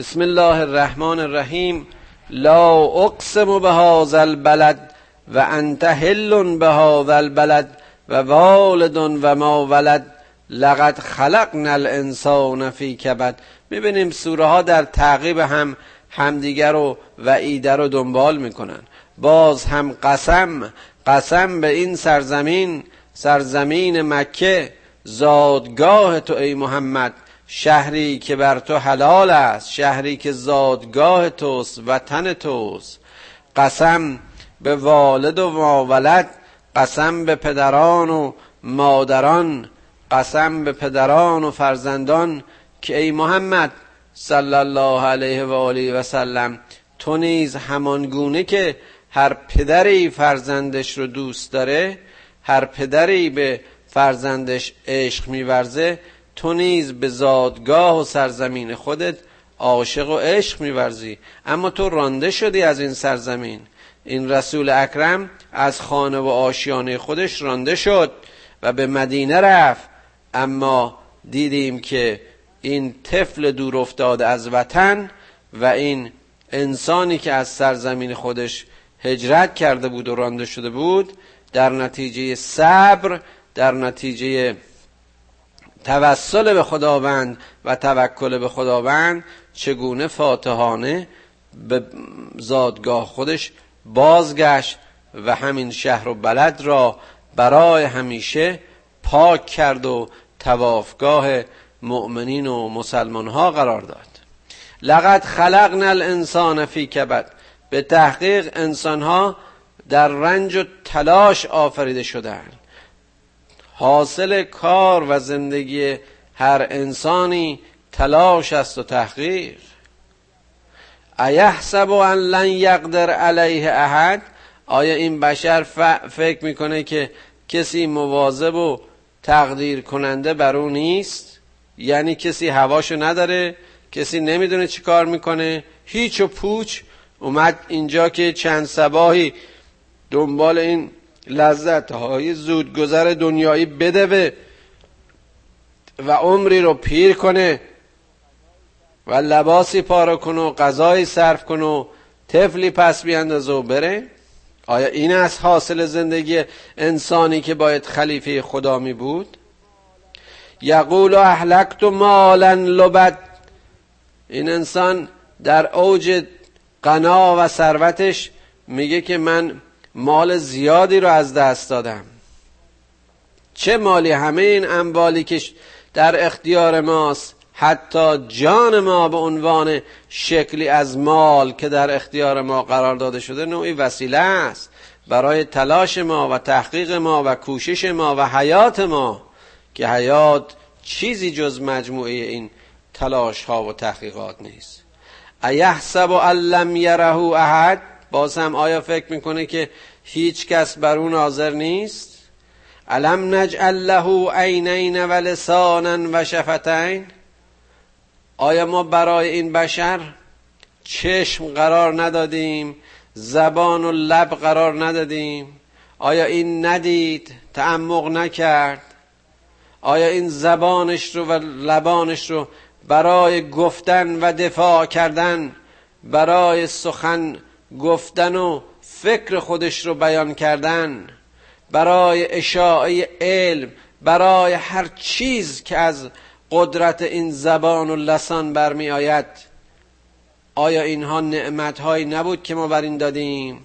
بسم الله الرحمن الرحیم. لا اقسم به هذا البلد و انت حل به هذا البلد و والد و ما ولد. لقد خلقنا الانسان فی کبد. می‌بینیم سوره ها در تعقیب هم همدیگر و وعیده رو دنبال می‌کنن. باز هم قسم قسم به این سرزمین سرزمین مکه زادگاه تو ای محمد. شهری که بر تو حلال است شهری که زادگاه توست وطن توست. قسم به والد و ماولد قسم به پدران و مادران قسم به پدران و فرزندان که ای محمد صلی الله علیه و آله و سلم تو نیز همان گونه که هر پدری فرزندش رو دوست داره هر پدری به فرزندش عشق میورزه تو نیز به زادگاه و سرزمین خودت عاشق و عشق میورزی. اما تو رانده شدی از این سرزمین. این رسول اکرم از خانه و آشیانه خودش رانده شد و به مدینه رفت. اما دیدیم که این طفل دور افتاده از وطن و این انسانی که از سرزمین خودش هجرت کرده بود و رانده شده بود در نتیجه صبر در نتیجه توسل به خداوند و توکل به خداوند چگونه فاتحانه به زادگاه خودش بازگشت و همین شهر و بلد را برای همیشه پاک کرد و توافگاه مؤمنین و مسلمان ها قرار داد. لقد خلقنا الانسان فی کبد. به تحقیق انسان ها در رنج و تلاش آفریده شدند. حاصل کار و زندگی هر انسانی تلاش است و تحقیق. ایحسب ان لن یقدر علیه احد؟ آیا این بشر فکر می‌کنه که کسی مواظب و تقدیر کننده بر او نیست؟ یعنی کسی هواشو نداره کسی نمی‌دونه چی کار می‌کنه هیچ و پوچ. اومد اینجا که چند سباهی دنبال این لذت های زودگذر دنیایی بدوه و عمری رو پیر کنه و لباسی پارو کنه و غذایی صرف کنه و طفلی پس بیاندازه و بره. آیا این از حاصل زندگی انسانی که باید خلیفه خدا می بود؟ یقول اهلکت مالا لبد. این انسان در اوج قنا و ثروتش میگه که من مال زیادی رو از دست دادم. چه مالی همه این اموالی که در اختیار ماست حتی جان ما به عنوان شکلی از مال که در اختیار ما قرار داده شده نوعی وسیله است. برای تلاش ما و تحقیق ما و کوشش ما و حیات ما که حیات چیزی جز مجموعه این تلاش ها و تحقیقات نیست. ایحسب ان لم یره احد؟ باز هم آیا فکر می‌کنه که هیچ کس بر اون حاضر نیست؟ علم نجعل له عینین و لسانا و شفتین؟ آیا ما برای این بشر چشم قرار ندادیم زبان و لب قرار ندادیم؟ آیا این ندید تعمق نکرد؟ آیا این زبانش رو و لبانش رو برای گفتن و دفاع کردن برای سخن گفتن و فکر خودش رو بیان کردن برای اشاعه علم برای هر چیز که از قدرت این زبان و لسان برمی آید آیا اینها نعمت هایی نبود که ما بر این دادیم؟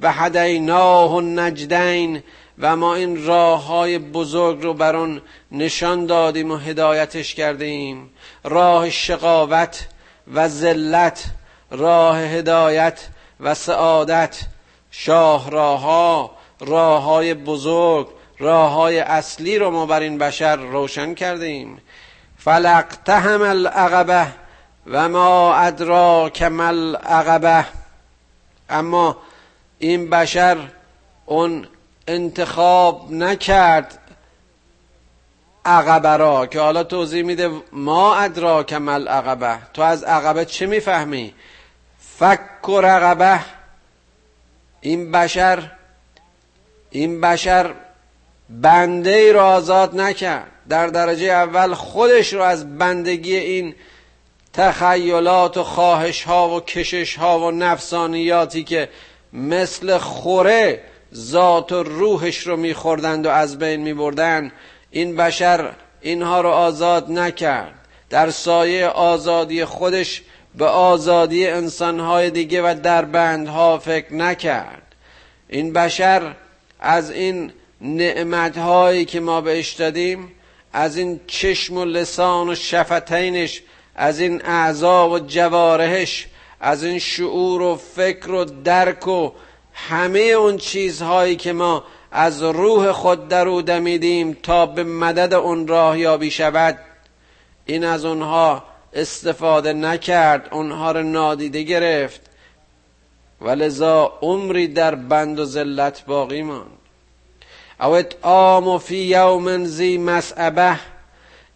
و هدیناه و نجدین و ما این راه های بزرگ رو بر اون نشان دادیم و هدایتش کردیم. راه شقاوت و ذلت راه هدایت و سعادت شاه راه ها راه های بزرگ راه های اصلی رو ما بر این بشر روشن کردیم فلقتهم العقبه و ما ادراک مل عقبه اما این بشر اون انتخاب نکرد عقبه را که حالا توضیح میده ما ادراک مل عقبه تو از عقبه چه می‌فهمی؟ فک و رقبه. این بشر این بشر بنده ای را آزاد نکرد. در درجه اول خودش رو از بندگی این تخیلات و خواهش ها و کشش ها و نفسانیاتی که مثل خوره ذات و روحش رو میخوردند و از بین میبردند این بشر اینها رو آزاد نکرد. در سایه آزادی خودش به آزادی انسانهای دیگه و در بندها فکر نکرد. این بشر از این نعمتهایی که ما بهش دادیم از این چشم و لسان و شفتینش از این اعضا و جوارهش از این شعور و فکر و درک و همه اون چیزهایی که ما از روح خود در او دمیدیم تا به مدد اون راه یابی شود این از اونها استفاده نکرد اونها رو نادیده گرفت. و لذا عمری در بند و ذلت باقی ماند. او اطعام فی یوم زی مسعبه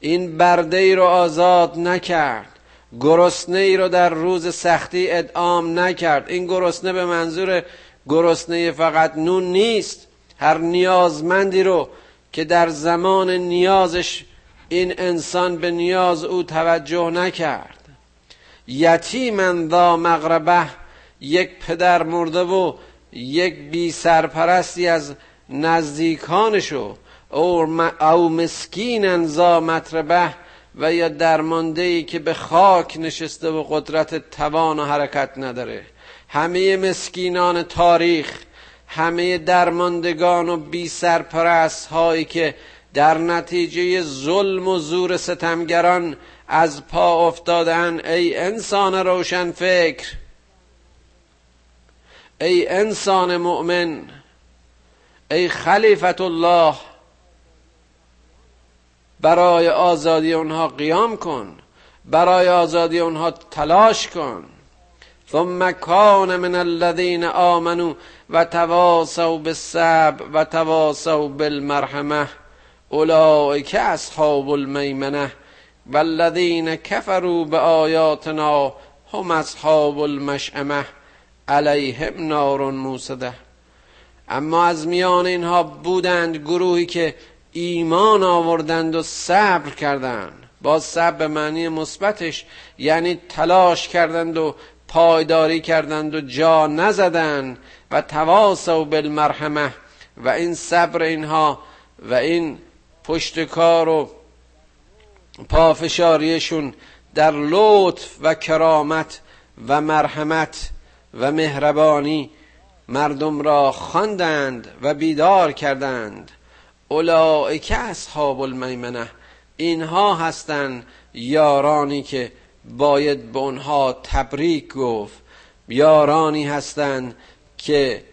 این برده ای رو آزاد نکرد. گرسنه ای رو در روز سختی ادعام نکرد. این گرسنه به منظور گرسنه فقط نون نیست. هر نیازمندی رو که در زمان نیازش این انسان به نیاز او توجه نکرد. یتیمن ذا مغربه یک پدر مرده و یک بی سرپرستی از نزدیکانشو او مسکین ذا مطربه و یا درمانده ای که به خاک نشسته و قدرت توان و حرکت نداره. همه مسکینان تاریخ همه درماندگان و بی سرپرست هایی که در نتیجه ظلم و زور ستمگران از پا افتادن ای انسان روشن فکر. ای انسان مؤمن ای خلیفت الله برای آزادی اونها قیام کن برای آزادی اونها تلاش کن. ثم کان من الذین آمنوا و تواسوا بالصبر و تواسوا بالمرحمه اولئک اصحاب المیمنه والذین کفروا بآیاتنا هم اصحاب المشأمه علیهم نار موسده. اما از میان اینها بودند گروهی که ایمان آوردند و صبر کردند. با صبر به معنی مثبتش یعنی تلاش کردند و پایداری کردند و جا نزدند و تواسو بالمرحمه و این صبر اینها و این پشتکار و پافشاریشون در لطف و کرامت و مرحمت و مهربانی مردم را خواندند و بیدار کردند. اولئک اصحاب المیمنه اینها هستند یارانی که باید به اونها تبریک گفت. یارانی هستند که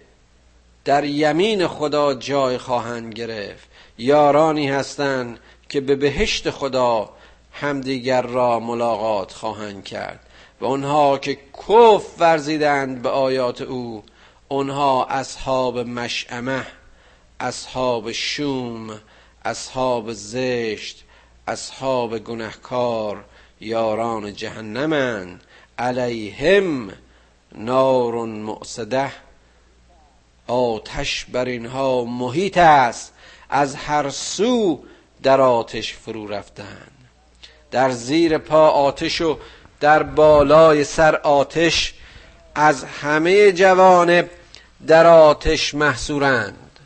در یمین خدا جای خواهند گرفت. یارانی هستند که به بهشت خدا همدیگر را ملاقات خواهند کرد و اونها که کف ورزیدند به آیات او اونها اصحاب مشعمه اصحاب شوم اصحاب زشت اصحاب گنهکار یاران جهنمند علیهم نار مؤصده. آتش بر اینها محیط است از هر سو در آتش فرو رفتن. در زیر پا آتش و در بالای سر آتش از همه جوانب در آتش محصورند.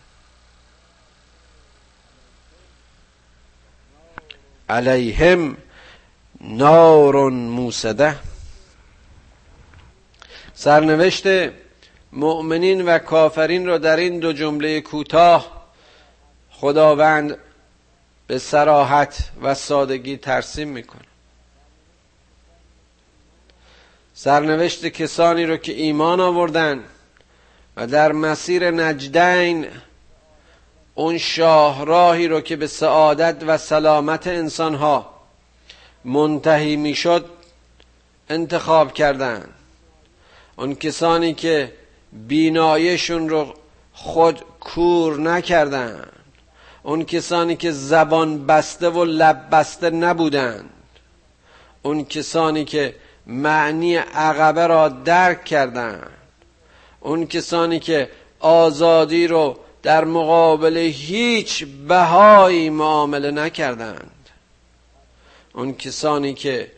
علیهم نار موسده. سرنوشت مؤمنین و کافرین را در این دو جمله کوتاه خداوند به سراحت و سادگی ترسیم می‌کنه. سرنوشت کسانی رو که ایمان آوردن و در مسیر نجدین اون شاهراهی رو که به سعادت و سلامت انسانها منتهی می‌شد انتخاب کردند اون کسانی که بینایشون رو خود کور نکردند اون کسانی که زبان بسته و لب بسته نبودند. اون کسانی که معنی عقبه را درک کردند. اون کسانی که آزادی رو در مقابل هیچ بهایی معامله نکردند. اون کسانی که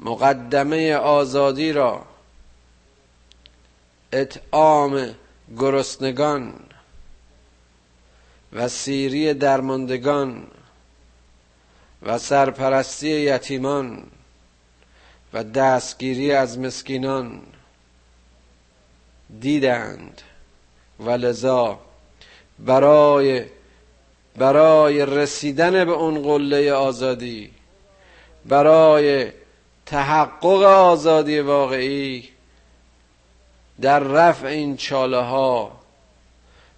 مقدمه آزادی را اطعام گرسنگان و سیری درماندگان و سرپرستی یتیمان و دستگیری از مسکینان دیدند و لذا برای برای رسیدن به اون قله آزادی برای تحقق آزادی واقعی در رفع این چاله ها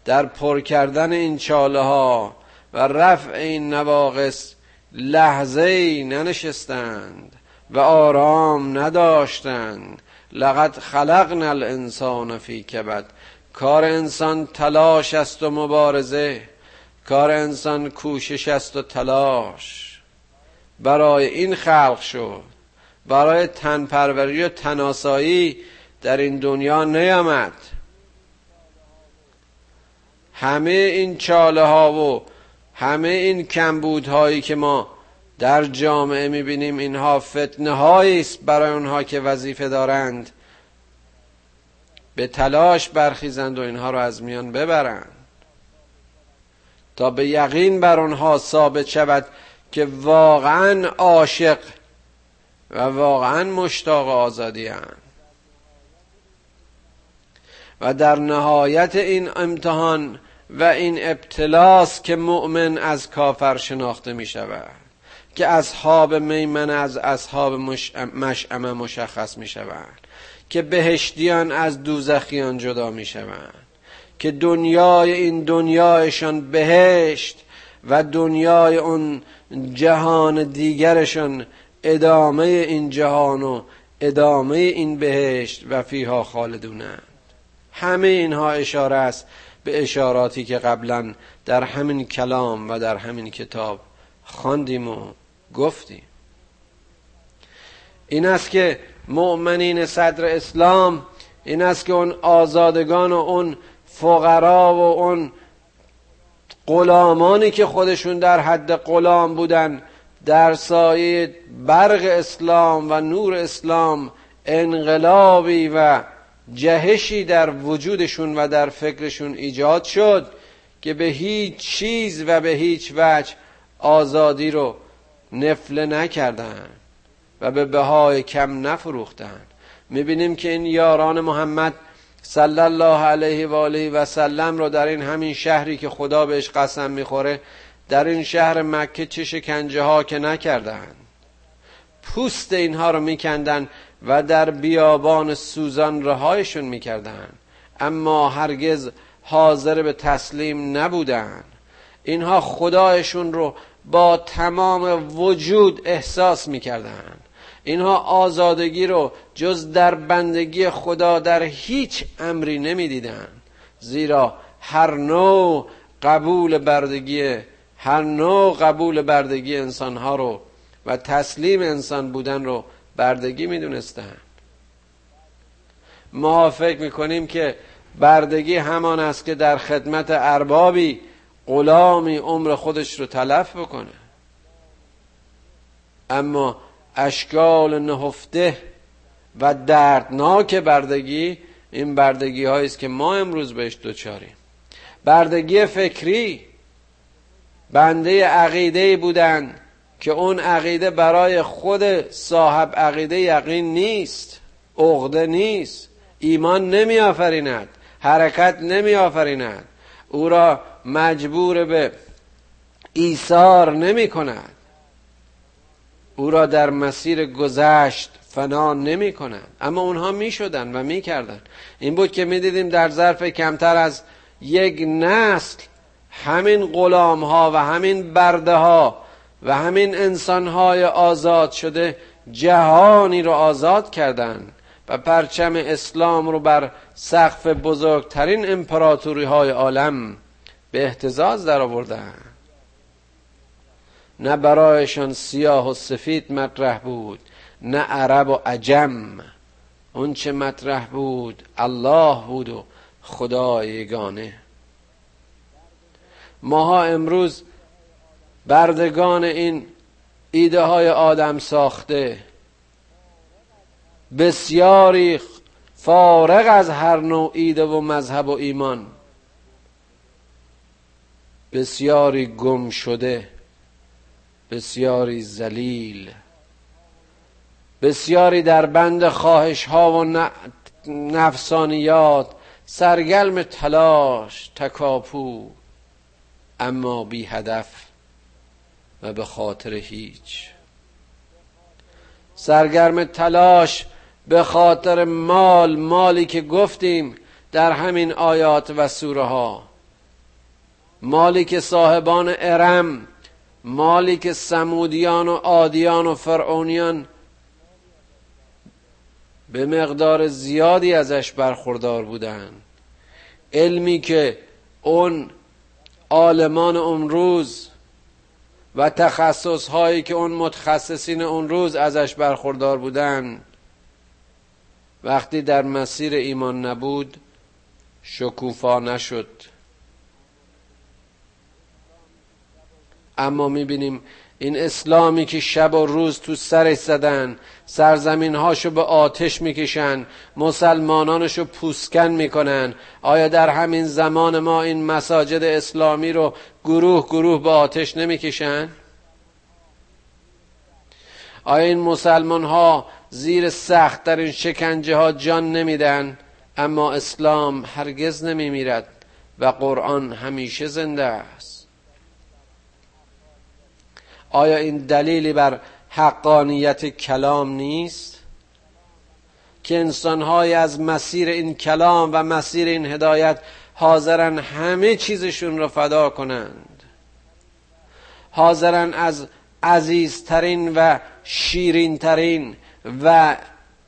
در پر کردن این چاله ها و رفع این نواقص لحظه ای ننشستند و آرام نداشتند. لقد خلقنا الانسان فی کبد. کار انسان تلاش است و مبارزه. کار انسان کوشش است و تلاش. برای این خلق شد. برای تنپروری و تناسایی در این دنیا نیامد. همه این چاله ها و همه این کمبودهایی که ما در جامعه می‌بینیم اینها فتنه هایی است برای اونها که وظیفه دارند. به تلاش برخیزند و اینها رو از میان ببرند. تا به یقین بر آنها ثابت شود که واقعا عاشق و واقعا مشتاق آزادی هستند و در نهایت این امتحان و این ابتلاس که مؤمن از کافر شناخته می شود که اصحاب میمن از اصحاب مشعمه مشخص می شود که بهشتیان از دوزخیان جدا می شوند که دنیای این دنیایشان بهشت و دنیای اون جهان دیگرشان ادامه این جهان و ادامه این بهشت و فیها خالدونند. همه اینها اشاره است به اشاراتی که قبلا در همین کلام و در همین کتاب خواندیم و گفتیم. این است که مؤمنین صدر اسلام این است که اون آزادگان و اون فقرا و اون غلامانی که خودشون در حد غلام بودن در سایه برق اسلام و نور اسلام انقلابی و جهشی در وجودشون و در فکرشون ایجاد شد که به هیچ چیز و به هیچ وجه آزادی رو نفله نکردن و به بهای کم نفروختن. می‌بینیم که این یاران محمد صلی الله علیه و آله و سلم رو در این همین شهری که خدا بهش قسم می‌خوره در این شهر مکه چه شکنجه ها که نکردن. پوست اینها رو میکندن و در بیابان سوزان رهایشون می‌کردن. اما هرگز حاضر به تسلیم نبودن. اینها خدایشون رو با تمام وجود احساس می‌کردن. اینها آزادگی رو جز در بندگی خدا در هیچ امری نمی‌دیدن. زیرا هر نوع قبول بردگی هر نوع قبول بردگی انسانها رو و تسلیم انسان بودن رو بردگی می‌دونستن. ما فکر می‌کنیم که بردگی همان است که در خدمت اربابی غلامی عمر خودش رو تلف بکنه. اما اشکال نهفته و دردناک بردگی این بردگی است که ما امروز بهش دوچاریم بردگی فکری بنده عقیده بودن که اون عقیده برای خود صاحب عقیده یقین نیست عقده نیست. ایمان نمی آفریند حرکت نمی آفریند او را مجبور به ایثار نمی کند او را در مسیر گذشت فنا نمی کنند اما اونها می شدن و می کردن این بود که می دیدیم در ظرف کمتر از یک نسل همین غلام ها و همین برده ها و همین انسان های آزاد شده جهانی رو آزاد کردند و پرچم اسلام رو بر سقف بزرگترین امپراتوری های عالم به احتزاز در آوردن نه برایشان سیاه و سفید مطرح بود نه عرب و عجم. اون چه مطرح بود الله بود و خدا یگانه ماها امروز بردگان این ایده های آدم ساخته بسیاری فارغ از هر نوع ایده و مذهب و ایمان بسیاری گم شده بسیاری زلیل بسیاری در بند خواهش ها و نفسانیات سرگلم تلاش تکاپو اما بی هدف و به خاطر هیچ. سرگرم تلاش به خاطر مال مالی که گفتیم در همین آیات و سوره ها. مالی که صاحبان ارم مالی که سمودیان و عادیان و فرعونیان به مقدار زیادی ازش برخوردار بودن. علمی که اون عالمان اون روز و تخصص هایی که اون متخصصین اون روز ازش برخوردار بودن. وقتی در مسیر ایمان نبود شکوفا نشد. اما می‌بینیم این اسلامی که شب و روز تو سرش زدن سرزمین هاشو به آتش می‌کشن مسلمانانشو پوسکن می‌کنن. آیا در همین زمان ما این مساجد اسلامی رو گروه گروه به آتش نمی‌کشن؟ آیا این مسلمان ها زیر سخت در این شکنجه ها جان نمیدن؟ اما اسلام هرگز نمیمیرد و قرآن همیشه زنده است. آیا این دلیلی بر حقانیت کلام نیست؟ که انسانهای از مسیر این کلام و مسیر این هدایت حاضرن همه چیزشون رو فدا کنند. حاضرن از عزیزترین و شیرینترین و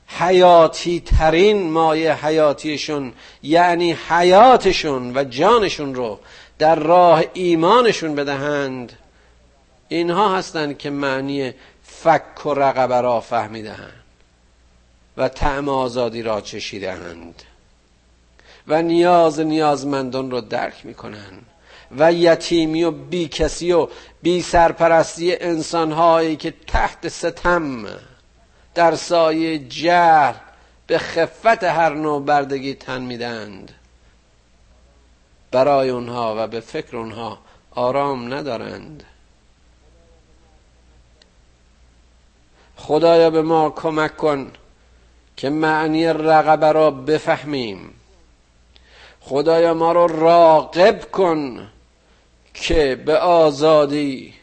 حیاتی ترین مایه حیاتیشون یعنی حیاتشون و جانشون رو در راه ایمانشون بدهند. اینها هستند که معنی فک و رقبه را فهمیدهند و طعم آزادی را چشیدهند و نیاز نیازمندان را درک می‌کنند. و یتیمی و بی کسی و بی سرپرستی انسانهایی که تحت ستم در سایه جهل به خفت هر نوع بردگی تن میدند برای اونها و به فکر اونها آرام ندارند. خدایا به ما کمک کن. که معنی رقبه را بفهمیم. خدایا ما رو راقب کن که به آزادی.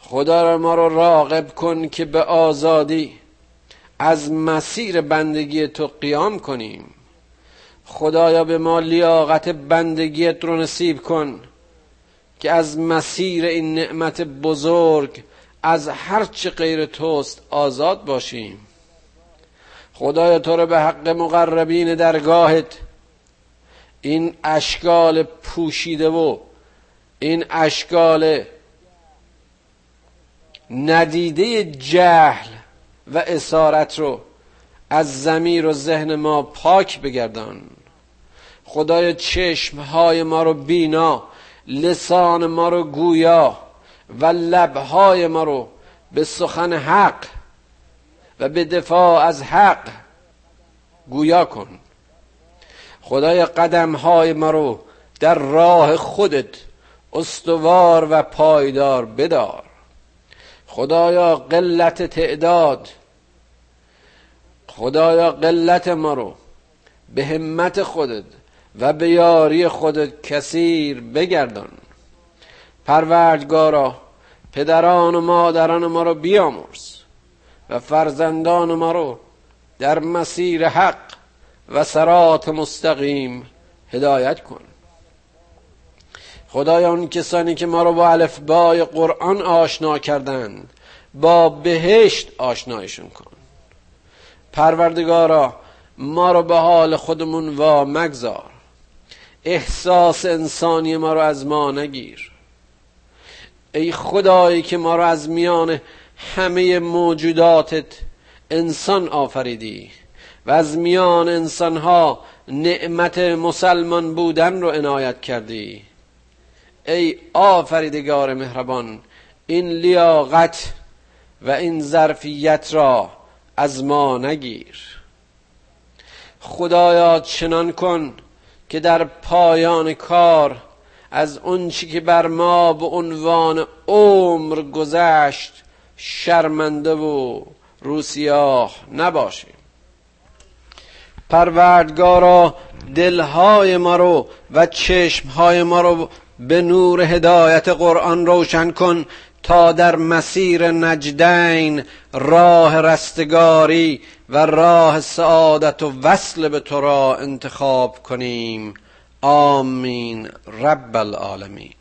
خدا را ما رو راقب کن که به آزادی. از مسیر بندگی تو قیام کنیم. خدایا به ما لیاقت بندگیت رو نصیب کن که از مسیر این نعمت بزرگ از هرچه غیر توست آزاد باشیم. خدایا تو رو به حق مقربین درگاهت. این اشکال پوشیده و این اشکال ندیده جهل و اسارت رو از زمیر و ذهن ما پاک بگردان. خدای چشمهای ما رو بینا لسان ما رو گویا و لبهای ما رو به سخن حق و به دفاع از حق گویا کن. خدای قدمهای ما رو در راه خودت استوار و پایدار بدار. خدایا قلت تعداد خدایا قلت ما رو به همت خودت و به یاری خودت کثیر بگردان. پروردگارا پدران و مادران ما رو بیامرز. و فرزندان ما رو در مسیر حق و سرات مستقیم هدایت کن. خدایا اون کسانی که ما رو با الفبای قرآن آشنا کردند با بهشت آشنایشون کن. پروردگارا ما رو به حال خودمون وا مگذار. احساس انسانی ما رو از ما نگیر. ای خدایی که ما رو از میان همه موجوداتت انسان آفریدی و از میان انسانها نعمت مسلمان بودن رو عنایت کردی. ای آفریدگار مهربان این لیاقت و این ظرفیت را از ما نگیر. خدایا چنان کن که در پایان کار از اون چی که بر ما به عنوان عمر گذشت شرمنده و روسیاه نباشیم. پروردگارا دلهای ما رو و چشمهای ما رو به نور هدایت قرآن روشن کن تا در مسیر نجدین راه رستگاری و راه سعادت و وصل به تو را انتخاب کنیم. آمین. رب العالمین.